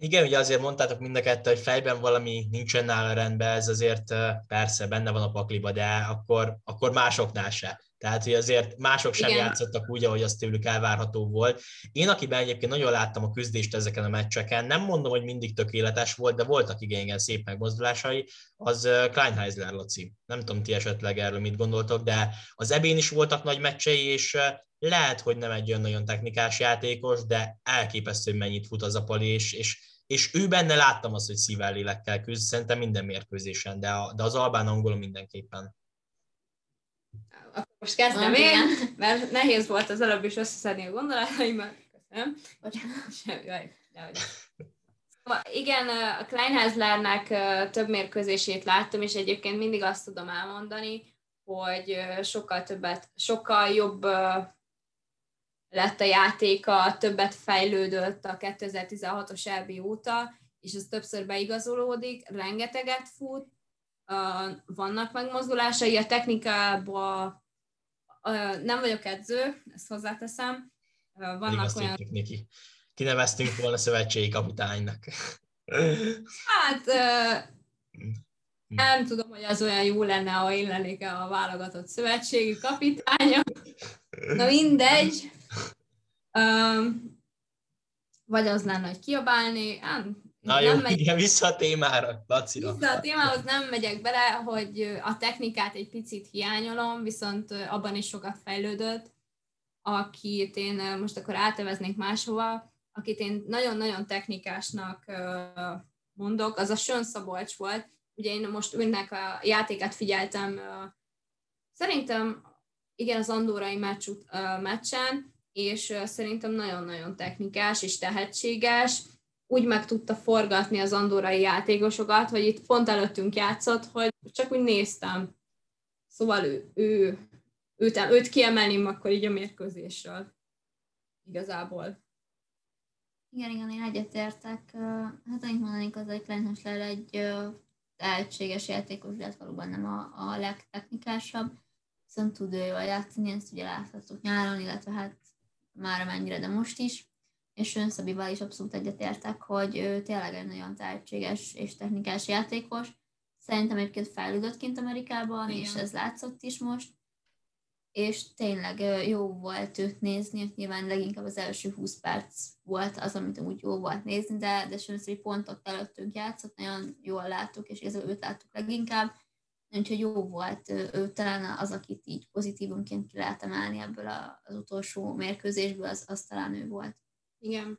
Igen, ugye azért mondtátok mind a kettő, hogy fejben valami nincsen nála rendben, ez azért persze benne van a pakliba, de akkor, akkor másoknál se. Tehát, hogy azért mások sem Igen. játszottak úgy, ahogy az tőlük elvárható volt. Én, akiben egyébként nagyon láttam a küzdést ezeken a meccseken, nem mondom, hogy mindig tökéletes volt, de voltak igen, igen szép megmozdulásai, az Kleinheisler Laci. Nem tudom, ti esetleg erről mit gondoltok, de az ebén is voltak nagy meccsei, és lehet, hogy nem egy olyan nagyon technikás játékos, de elképesztő, hogy mennyit fut az a pali, és, és és ő benne láttam azt, hogy szívvel lélekkel küzd, szerintem minden mérkőzésen, de, a, de az albán angol mindenképpen. Akkor most kezdem én, mert nehéz volt az előbb is összeszedni a gondolataimat. Köszönöm. Semmi baj. Szóval igen, a Kleinházlernek több mérkőzését láttam, és egyébként mindig azt tudom elmondani, hogy sokkal többet, sokkal jobb lett a játéka, többet fejlődött a 2016-os EB óta, és ez többször beigazolódik, rengeteget fut, vannak megmozdulásai, a technikában nem vagyok edző, ezt hozzáteszem. Vannak olyan... Neki. Kineveztünk volna szövetségi kapitánynak. Hát nem tudom, hogy az olyan jó lenne, ha én lennék a válogatott szövetségi kapitánya. Na mindegy, Um, vagy az lenne, hogy kiabálni. Na jó, megy... igen, vissza a témára, Lacira. Vissza a témához nem megyek bele, hogy a technikát egy picit hiányolom, viszont abban is sokat fejlődött, akit én most akkor áteveznék máshova, akit én nagyon-nagyon technikásnak mondok, az a Sön Szabolcs volt. Ugye én most önnek a játékát figyeltem, szerintem igen, az andórai meccs, meccsen, és szerintem nagyon-nagyon technikás és tehetséges, úgy meg tudta forgatni az andorai játékosokat, hogy itt pont előttünk játszott, hogy csak úgy néztem. Szóval ő, ő, őt, őt kiemelném akkor így a mérkőzésről. Igazából. Igen, igen, én egyetértek. Hát annyit mondanék az, hogy Klein egy tehetséges játékos, de hát valóban nem a, a legtechnikásabb, viszont tud ő jól játszani, ezt ugye láthattuk nyáron, illetve hát már mennyire, de most is és Önszabival is abszolút egyetértek, hogy ő tényleg egy nagyon tehetséges és technikás játékos. Szerintem egyébként fejlődött kint Amerikában, Igen. és ez látszott is most. És tényleg jó volt őt nézni, nyilván leginkább az első 20 perc volt az, amit úgy jó volt nézni, de, de Sönszabi pont ott előttünk játszott, nagyon jól láttuk, és ez őt láttuk leginkább. Úgyhogy jó volt, ő talán az, akit így pozitívunként ki lehet emelni ebből az utolsó mérkőzésből, az, az talán ő volt. Igen.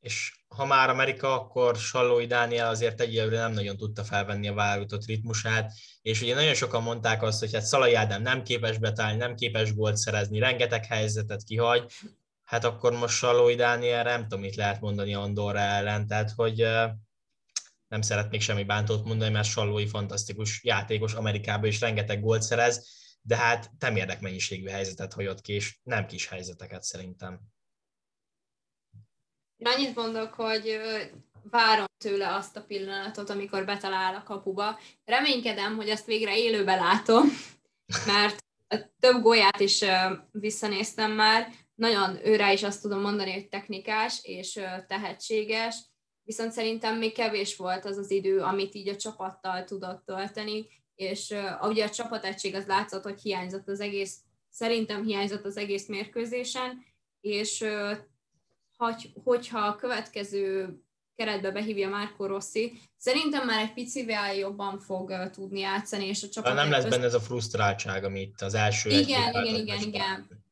És ha már Amerika, akkor Sallói Dániel azért egyelőre nem nagyon tudta felvenni a válogatott ritmusát, és ugye nagyon sokan mondták azt, hogy hát Szalai Ádám nem képes betállni, nem képes gólt szerezni, rengeteg helyzetet kihagy, hát akkor most Sallói Dániel nem tudom, mit lehet mondani Andorra ellen, tehát hogy nem szeretnék semmi bántót mondani, mert Sallói fantasztikus játékos Amerikában is rengeteg gólt szerez, de hát nem érdekmennyiségű helyzetet hagyott ki, és nem kis helyzeteket szerintem. Én annyit mondok, hogy várom tőle azt a pillanatot, amikor betalál a kapuba. Reménykedem, hogy ezt végre élőben látom, *laughs* mert több gólját is visszanéztem már. Nagyon őre is azt tudom mondani, hogy technikás és tehetséges, viszont szerintem még kevés volt az az idő, amit így a csapattal tudott tölteni, és ugye a csapategység az látszott, hogy hiányzott az egész, szerintem hiányzott az egész mérkőzésen, és hogy, hogyha a következő keretbe behívja Márko Rossi, szerintem már egy picivel jobban fog tudni játszani, és a csapat... Nem lesz benne ez a frusztráltság, amit az első... Igen, igen, igen, igen.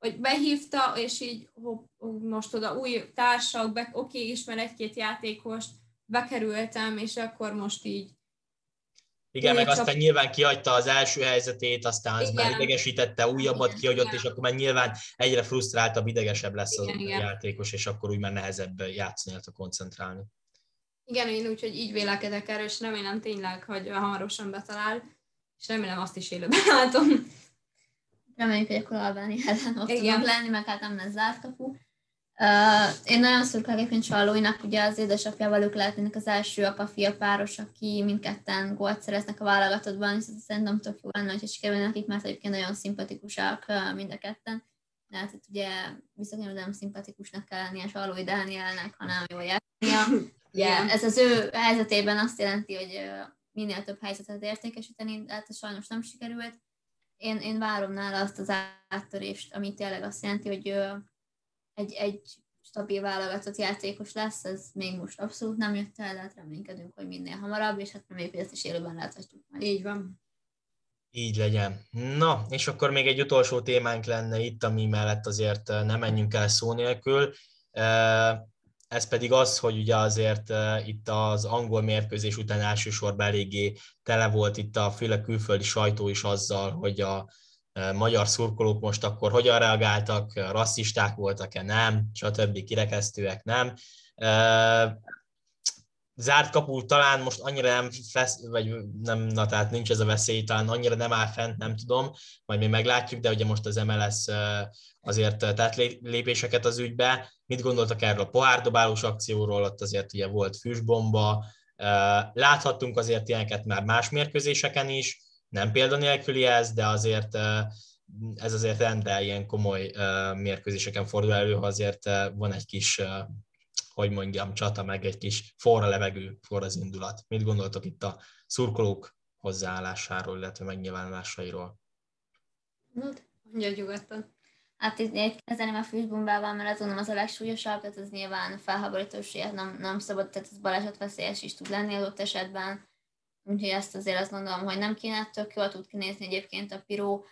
Hogy behívta, és így hopp, most oda új társak, oké, okay, ismer egy-két játékost, bekerültem, és akkor most így igen, meg aztán nyilván kihagyta az első helyzetét, aztán az már idegesítette, újabbat igen, kihagyott, igen. és akkor már nyilván egyre frusztráltabb, idegesebb lesz igen, a igen. játékos, és akkor úgy már nehezebb játszani, illetve koncentrálni. Igen, én úgy, hogy így vélekedek erről, és remélem tényleg, hogy hamarosan betalál, és remélem azt is élőben látom. Reméljük, hogy akkor Albáni ellen ott tudunk lenni, meg hát nem lesz zárt kapu. Uh, én nagyon szurkolok egyébként Csalóinak, ugye az édesapjával ők lehetnének az első apa-fia páros, aki mindketten gólt szereznek a válogatottban, és szerintem tök jó lenne, hogyha sikerülne nekik, mert egyébként nagyon szimpatikusak mind a ketten. De hát itt ugye viszonylag nem szimpatikusnak kell lennie Csalói Dánielnek, hanem jól játszania. *laughs* Ugye ez az ő helyzetében azt jelenti, hogy minél több helyzetet értékesíteni, de hát ez sajnos nem sikerült. Én, én várom nála azt az áttörést, ami tényleg azt jelenti, hogy egy, egy stabil válogatott játékos lesz, ez még most abszolút nem jött el, de hát reménykedünk, hogy minél hamarabb, és hát reméljük, hogy ezt is élőben láthatjuk majd. Így van. Így legyen. Na, és akkor még egy utolsó témánk lenne itt, ami mellett azért nem menjünk el szó nélkül. Eh, ez pedig az, hogy ugye azért eh, itt az angol mérkőzés után elsősorban eléggé tele volt itt a főleg külföldi sajtó is azzal, hogy a magyar szurkolók most akkor hogyan reagáltak, rasszisták voltak-e, nem, stb. kirekesztőek, nem. Zárt kapu talán most annyira nem, fesz, vagy nem, na tehát nincs ez a veszély, talán annyira nem áll fent, nem tudom, majd még meglátjuk, de ugye most az MLS azért tett lépéseket az ügybe. Mit gondoltak erről a pohárdobálós akcióról, ott azért ugye volt füstbomba, láthattunk azért ilyeneket már más mérkőzéseken is, nem példanélküli ez, de azért ez azért rendel ilyen komoly mérkőzéseken fordul elő, ha azért van egy kis, hogy mondjam, csata, meg egy kis forra levegő, forra az indulat. Mit gondoltok itt a szurkolók hozzáállásáról, illetve megnyilvánulásairól? Mondja nyugodtan. Hát itt kezdeném a fűzbombával, mert azon az a legsúlyosabb, tehát ez nyilván felháborítós, nem, nem szabad, tehát ez balesetveszélyes is tud lenni adott esetben. Úgyhogy ezt azért azt gondolom, hogy nem kéne, tök jól tud kinézni egyébként a piró,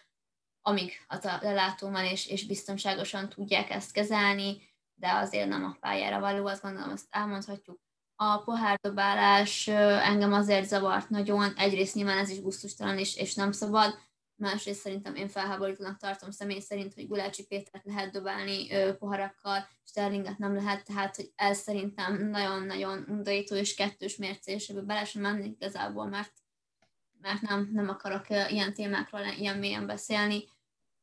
amíg az a lelátó van, és, és biztonságosan tudják ezt kezelni, de azért nem a pályára való, azt gondolom, azt elmondhatjuk. A pohárdobálás engem azért zavart nagyon, egyrészt nyilván ez is gusztustalan, és, és nem szabad, másrészt szerintem én felháborítónak tartom személy szerint, hogy Gulácsi Pétert lehet dobálni ö, poharakkal, Sterlinget nem lehet, tehát hogy ez szerintem nagyon-nagyon undorító és kettős mércés, ebből bele sem mennék igazából, mert, mert nem, nem akarok ilyen témákról ilyen mélyen beszélni.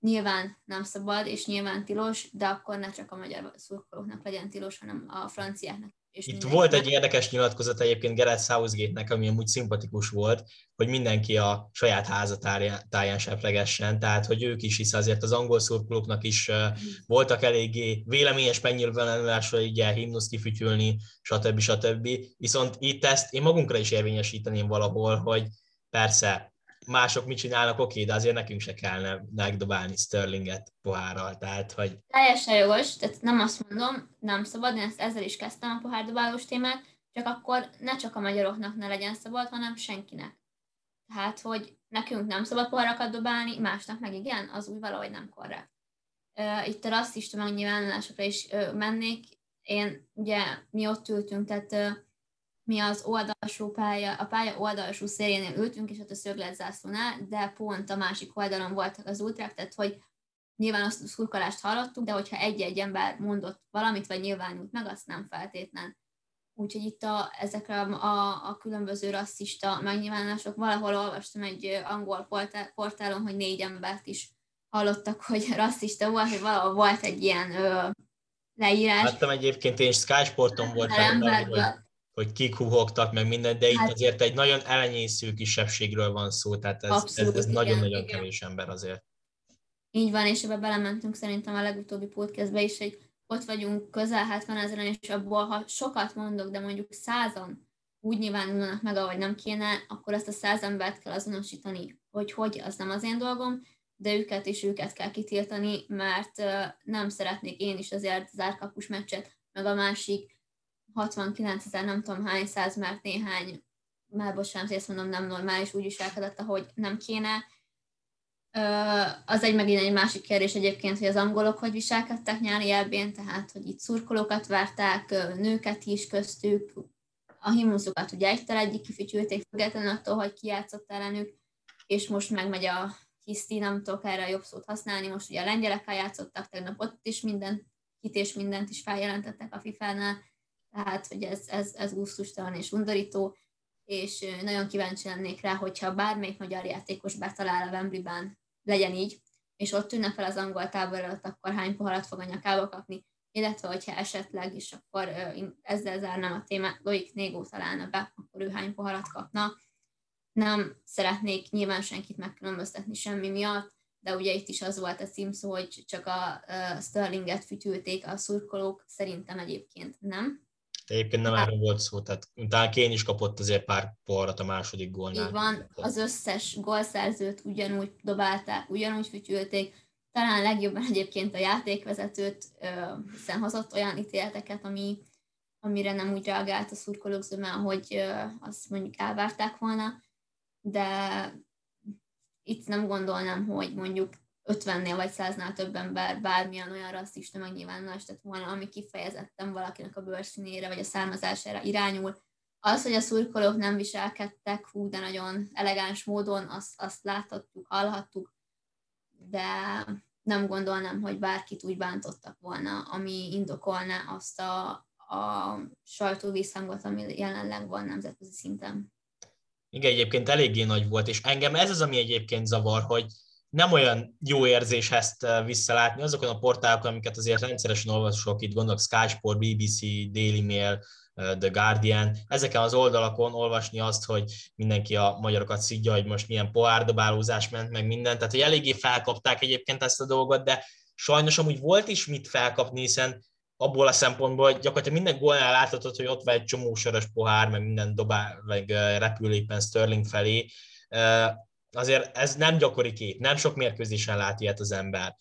Nyilván nem szabad, és nyilván tilos, de akkor ne csak a magyar szurkolóknak legyen tilos, hanem a franciáknak és Itt volt egy érdekes nyilatkozat egyébként Gareth Southgate-nek, ami amúgy szimpatikus volt, hogy mindenki a saját házatáján seplegessen, tehát hogy ők is, hisz azért az angol szurkolóknak is voltak eléggé véleményes megnyilvánulásra így himnuszt kifütyülni, stb. stb. Viszont itt ezt én magunkra is érvényesíteném valahol, hogy persze mások mit csinálnak, oké, de azért nekünk se kellene megdobálni Sterlinget pohárral, tehát hogy... Teljesen jogos, tehát nem azt mondom, nem szabad, én ezt ezzel is kezdtem a pohárdobálós témát, csak akkor ne csak a magyaroknak ne legyen szabad, hanem senkinek. Tehát, hogy nekünk nem szabad poharakat dobálni, másnak meg igen, az úgy valahogy nem korrekt. Itt a rasszista megnyilvánulásokra is mennék. Én ugye mi ott ültünk, tehát mi az oldalsó pálya, a pálya oldalsó szélénél ültünk, és ott a szögletzászlónál, de pont a másik oldalon voltak az ultrák, tehát hogy nyilván azt a szurkolást hallottuk, de hogyha egy-egy ember mondott valamit, vagy nyilvánult meg, azt nem feltétlen. Úgyhogy itt a, ezekre a, a, különböző rasszista megnyilvánulások, valahol olvastam egy angol portál, portálon, hogy négy embert is hallottak, hogy *laughs* rasszista volt, hogy valahol volt egy ilyen ö, leírás. Láttam egyébként, én Sky Sporton voltam, hogy kik huhogtak, meg minden, de itt hát, azért egy nagyon elenyésző kisebbségről van szó, tehát ez, abszolút, ez, ez nagyon-nagyon kevés ember azért. Így van, és ebbe belementünk szerintem a legutóbbi podcastbe is, hogy ott vagyunk közel 70 ezeren, és abból, ha sokat mondok, de mondjuk százan úgy nyilvánulnak meg, ahogy nem kéne, akkor azt a száz embert kell azonosítani, hogy hogy, az nem az én dolgom, de őket is őket kell kitiltani, mert nem szeretnék én is azért zárkapus meccset, meg a másik 69 ezer, nem tudom hány száz, mert néhány, már bocsánat, ezt mondom, nem normális, úgy is elkedett, ahogy nem kéne. Az egy megint egy másik kérdés egyébként, hogy az angolok hogy viselkedtek nyári elbén, tehát hogy itt szurkolókat várták, nőket is köztük, a himnuszokat ugye egytel egyik kifütyülték, függetlenül attól, hogy ki játszott ellenük, és most megmegy a hiszti, nem tudok erre a jobb szót használni, most ugye a lengyelekkel játszottak, tegnap ott is minden, kit és mindent is feljelentettek a FIFA-nál, tehát hogy ez, ez, ez gusztustalan és undorító, és nagyon kíváncsi lennék rá, hogyha bármelyik magyar játékos betalál a Wembley-ben, legyen így, és ott ünnepel az angol tábor előtt, akkor hány poharat fog a nyakába kapni, illetve hogyha esetleg, és akkor ezzel zárnám a témát, Loik Négó találna be, akkor ő hány poharat kapna. Nem szeretnék nyilván senkit megkülönböztetni semmi miatt, de ugye itt is az volt a címszó, hogy csak a Sterlinget fütyülték a szurkolók, szerintem egyébként nem. Egyébként nem hát, erről volt szó, tehát utána Kén is kapott azért pár porrat a második gólnál. Így van, az összes gólszerzőt ugyanúgy dobálták, ugyanúgy fütyülték, talán legjobban egyébként a játékvezetőt, hiszen hozott olyan ítéleteket, ami, amire nem úgy reagált a szurkolók zöme, hogy azt mondjuk elvárták volna, de itt nem gondolnám, hogy mondjuk 50-nél vagy 100-nál több ember bármilyen olyan rasszista megnyilvánulást tett volna, ami kifejezetten valakinek a bőrszínére vagy a származására irányul. Az, hogy a szurkolók nem viselkedtek, hú, de nagyon elegáns módon, azt, azt láthattuk, hallhattuk, de nem gondolnám, hogy bárkit úgy bántottak volna, ami indokolná azt a, a sajtóvízhangot, ami jelenleg van nemzetközi szinten. Igen, egyébként eléggé nagy volt, és engem ez az, ami egyébként zavar, hogy nem olyan jó érzés ezt visszalátni azokon a portálokon, amiket azért rendszeresen olvasok, itt gondolok Sky Sport, BBC, Daily Mail, The Guardian, ezeken az oldalakon olvasni azt, hogy mindenki a magyarokat szidja, hogy most milyen pohárdobálózás ment, meg minden, tehát hogy eléggé felkapták egyébként ezt a dolgot, de sajnos amúgy volt is mit felkapni, hiszen abból a szempontból, hogy gyakorlatilag minden gólnál láthatod, hogy ott van egy csomó sörös pohár, meg minden dobál, meg repül éppen Sterling felé azért ez nem gyakori kép, nem sok mérkőzésen lát ilyet az ember.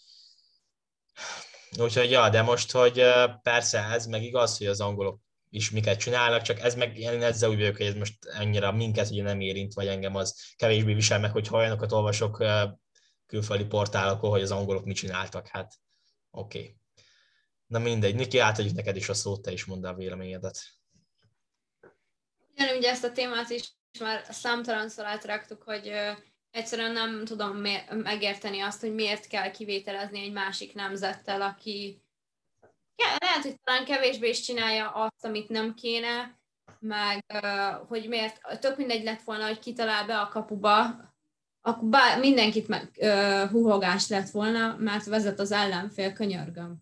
Úgyhogy ja, de most, hogy persze ez meg igaz, hogy az angolok is miket csinálnak, csak ez meg én ezzel úgy vagyok, hogy ez most annyira minket ugye nem érint, vagy engem az kevésbé visel meg, hogy olyanokat olvasok külföldi portálokon, hogy az angolok mit csináltak, hát oké. Okay. Na mindegy, Niki, átadjuk neked is a szót, te is mondd a véleményedet. Ugye ezt a témát is már számtalanszor átraktuk, hogy egyszerűen nem tudom megérteni azt, hogy miért kell kivételezni egy másik nemzettel, aki lehet, hogy talán kevésbé is csinálja azt, amit nem kéne, meg hogy miért, tök mindegy lett volna, hogy kitalál be a kapuba, akkor bár, mindenkit meg uh, huhogás lett volna, mert vezet az ellenfél, könyörgöm.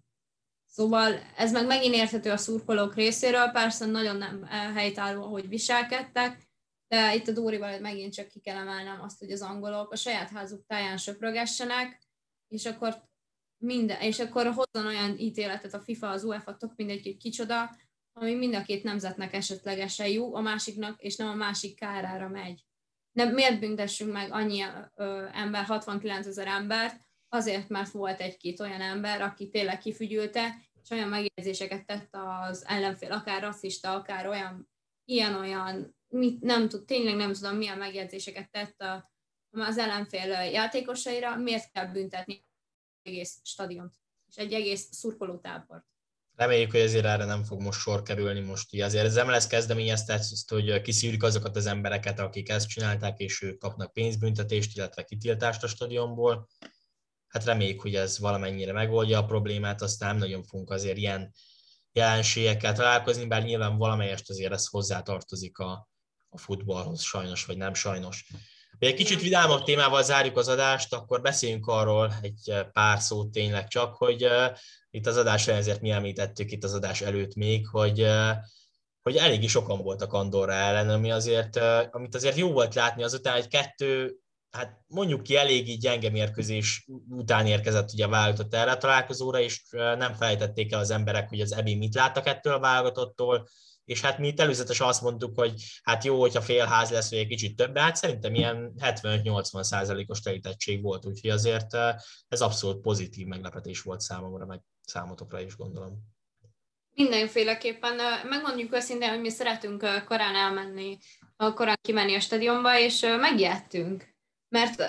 Szóval ez meg megint érthető a szurkolók részéről, persze nagyon nem helytálló, hogy viselkedtek, de itt a Dórival megint csak ki kell emelnem azt, hogy az angolok a saját házuk táján söprögessenek, és akkor minden, és akkor hozzon olyan ítéletet a FIFA, az UEFA, tök mindegy, hogy kicsoda, ami mind a két nemzetnek esetlegesen jó, a másiknak, és nem a másik kárára megy. Nem, miért büntessünk meg annyi ö, ember, 69 ezer embert, azért, mert volt egy-két olyan ember, aki tényleg kifügyülte, és olyan megjegyzéseket tett az ellenfél, akár rasszista, akár olyan, ilyen-olyan, mit, nem tud, tényleg nem tudom, milyen megjegyzéseket tett a, az ellenfél játékosaira, miért kell büntetni egész stadiont, és egy egész szurkolótábort. Reméljük, hogy ezért erre nem fog most sor kerülni most. Ugye azért nem lesz kezdeményezte ezt, hogy kiszűrjük azokat az embereket, akik ezt csinálták, és ők kapnak pénzbüntetést, illetve kitiltást a stadionból. Hát reméljük, hogy ez valamennyire megoldja a problémát, aztán nem nagyon fogunk azért ilyen jelenségekkel találkozni, bár nyilván valamelyest azért ez hozzátartozik a, a futballhoz, sajnos vagy nem sajnos. Hogy egy kicsit vidámabb témával zárjuk az adást, akkor beszéljünk arról egy pár szót tényleg csak, hogy itt az adás ezért mi említettük itt az adás előtt még, hogy, hogy eléggé sokan voltak Andorra ellen, ami azért, amit azért jó volt látni, azután egy kettő, hát mondjuk ki eléggé gyenge mérkőzés után érkezett ugye a válogatott erre a találkozóra, és nem felejtették el az emberek, hogy az EBI mit láttak ettől a válogatottól, és hát mi itt előzetesen azt mondtuk, hogy hát jó, hogyha félház lesz, vagy egy kicsit több, de hát szerintem ilyen 75-80 százalékos telítettség volt, úgyhogy azért eh, ez abszolút pozitív meglepetés volt számomra, meg számotokra is gondolom. Mindenféleképpen eh, megmondjuk őszintén, hogy mi szeretünk eh, korán elmenni, korán kimenni a stadionba, és megijedtünk. Mert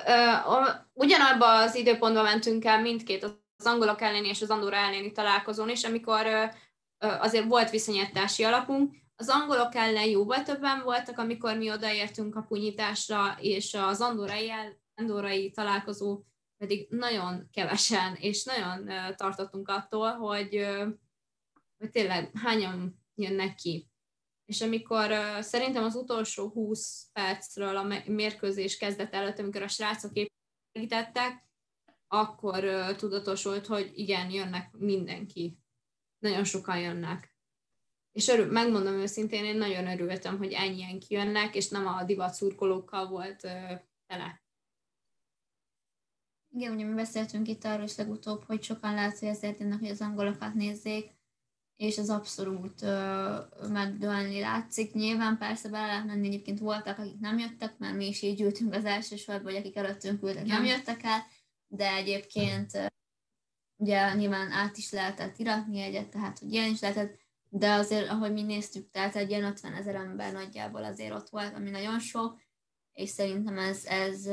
ugyanabban az időpontban mentünk el mindkét az angolok elleni és az andorra elleni találkozón is, amikor uh, azért volt viszonyítási alapunk. Az angolok ellen jóval többen voltak, amikor mi odaértünk a punyításra, és az andorai, andorai találkozó pedig nagyon kevesen, és nagyon tartottunk attól, hogy, hogy tényleg hányan jönnek ki. És amikor szerintem az utolsó 20 percről a mérkőzés kezdet előtt, amikor a srácok építettek, akkor tudatosult, hogy igen, jönnek mindenki nagyon sokan jönnek. És örül, megmondom őszintén, én nagyon örültem, hogy ennyien kijönnek, és nem a divat szurkolókkal volt ö, tele. Igen, ugye mi beszéltünk itt arról is legutóbb, hogy sokan lehet, hogy ezért jönnek, hogy az angolokat nézzék, és az abszolút uh, megdőlni látszik. Nyilván persze bele lehet menni, egyébként voltak, akik nem jöttek, mert mi is így ültünk az első sorban, vagy akik előttünk ültek, nem jöttek el, de egyébként ugye nyilván át is lehetett iratni egyet, tehát hogy ilyen is lehetett, de azért, ahogy mi néztük, tehát egy ilyen 50 ezer ember nagyjából azért ott volt, ami nagyon sok, és szerintem ez, ez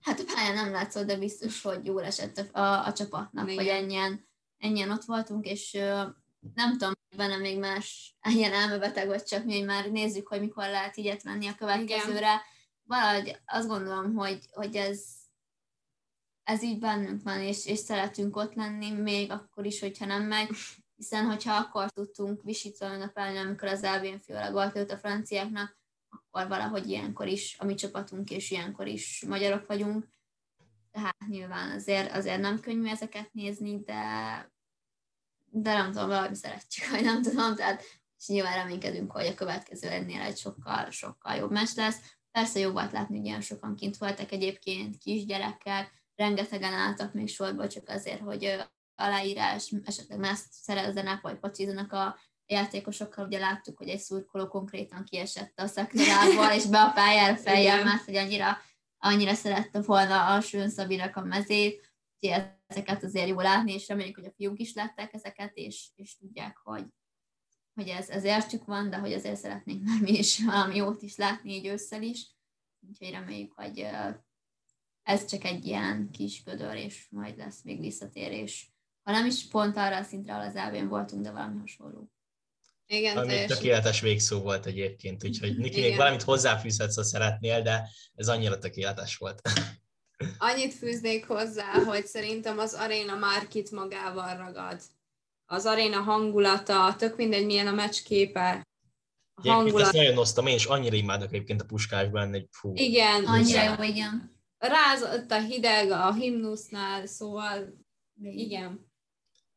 hát a pályán nem látszott, de biztos, hogy jól esett a, a, a csapatnak, Igen. hogy ennyien, ennyien ott voltunk, és nem tudom, benne még más *laughs* ilyen elmebeteg, vagy csak mi, hogy már nézzük, hogy mikor lehet igyet venni a következőre. Igen. Valahogy azt gondolom, hogy, hogy ez, ez így bennünk van, és, és szeretünk ott lenni, még akkor is, hogyha nem megy, hiszen hogyha akkor tudtunk visítva ünnepelni, amikor az Elvén Fiola gólt a franciáknak, akkor valahogy ilyenkor is, a mi csapatunk, és ilyenkor is magyarok vagyunk. Tehát nyilván azért, azért nem könnyű ezeket nézni, de, de nem tudom, valahogy szeretjük, vagy nem tudom, tehát és nyilván reménykedünk, hogy a következő ennél egy sokkal, sokkal jobb mes lesz. Persze jó volt látni, hogy ilyen sokan kint voltak egyébként kisgyerekkel, rengetegen álltak még sorba csak azért, hogy aláírás, esetleg más szerezzenek, vagy pacizzanak a játékosokkal. Ugye láttuk, hogy egy szurkoló konkrétan kiesett a szektorából, és be a pályára *laughs* feljel, mert hogy annyira, annyira szerette volna a Sőn Szabinak a mezét, úgyhogy ezeket azért jól látni, és reméljük, hogy a fiúk is látták ezeket, és, és tudják, hogy, hogy ez, ez értük van, de hogy azért szeretnénk már mi is valami jót is látni így ősszel is. Úgyhogy reméljük, hogy ez csak egy ilyen kis gödör, és majd lesz még visszatérés. Ha nem is pont arra a szintre, ahol az elvén voltunk, de valami hasonló. Igen, Ami teljesen. tökéletes végszó volt egyébként, úgyhogy Niki, még valamit hozzáfűzhetsz, ha szeretnél, de ez annyira tökéletes volt. Annyit fűznék hozzá, hogy szerintem az aréna már kit magával ragad. Az aréna hangulata, tök mindegy, milyen a meccs képe. A hangulat. Ezt nagyon osztam, én is annyira imádok egyébként a puskásban, hogy fú. Igen. Annyira jó, igen. Rázott a hideg a himnusznál, szóval igen.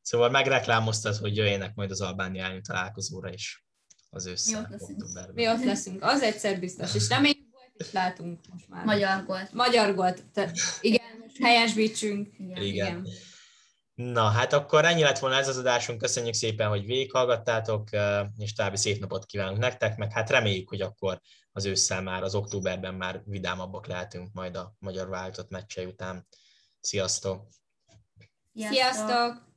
Szóval megreklámoztad, hogy jöjjenek majd az albániai találkozóra is az össze. Mi ott leszünk. Mi ott leszünk, az egyszer biztos, és reméljük volt is látunk most már. Magyar volt. Magyar volt, Te, igen, helyesbítsünk. Igen. igen. igen. Na, hát akkor ennyi lett volna ez az adásunk. Köszönjük szépen, hogy végighallgattátok, és további szép napot kívánunk nektek, meg hát reméljük, hogy akkor az ősszel már, az októberben már vidámabbak lehetünk majd a magyar váltott meccsei után. Sziasztok! Sziasztok!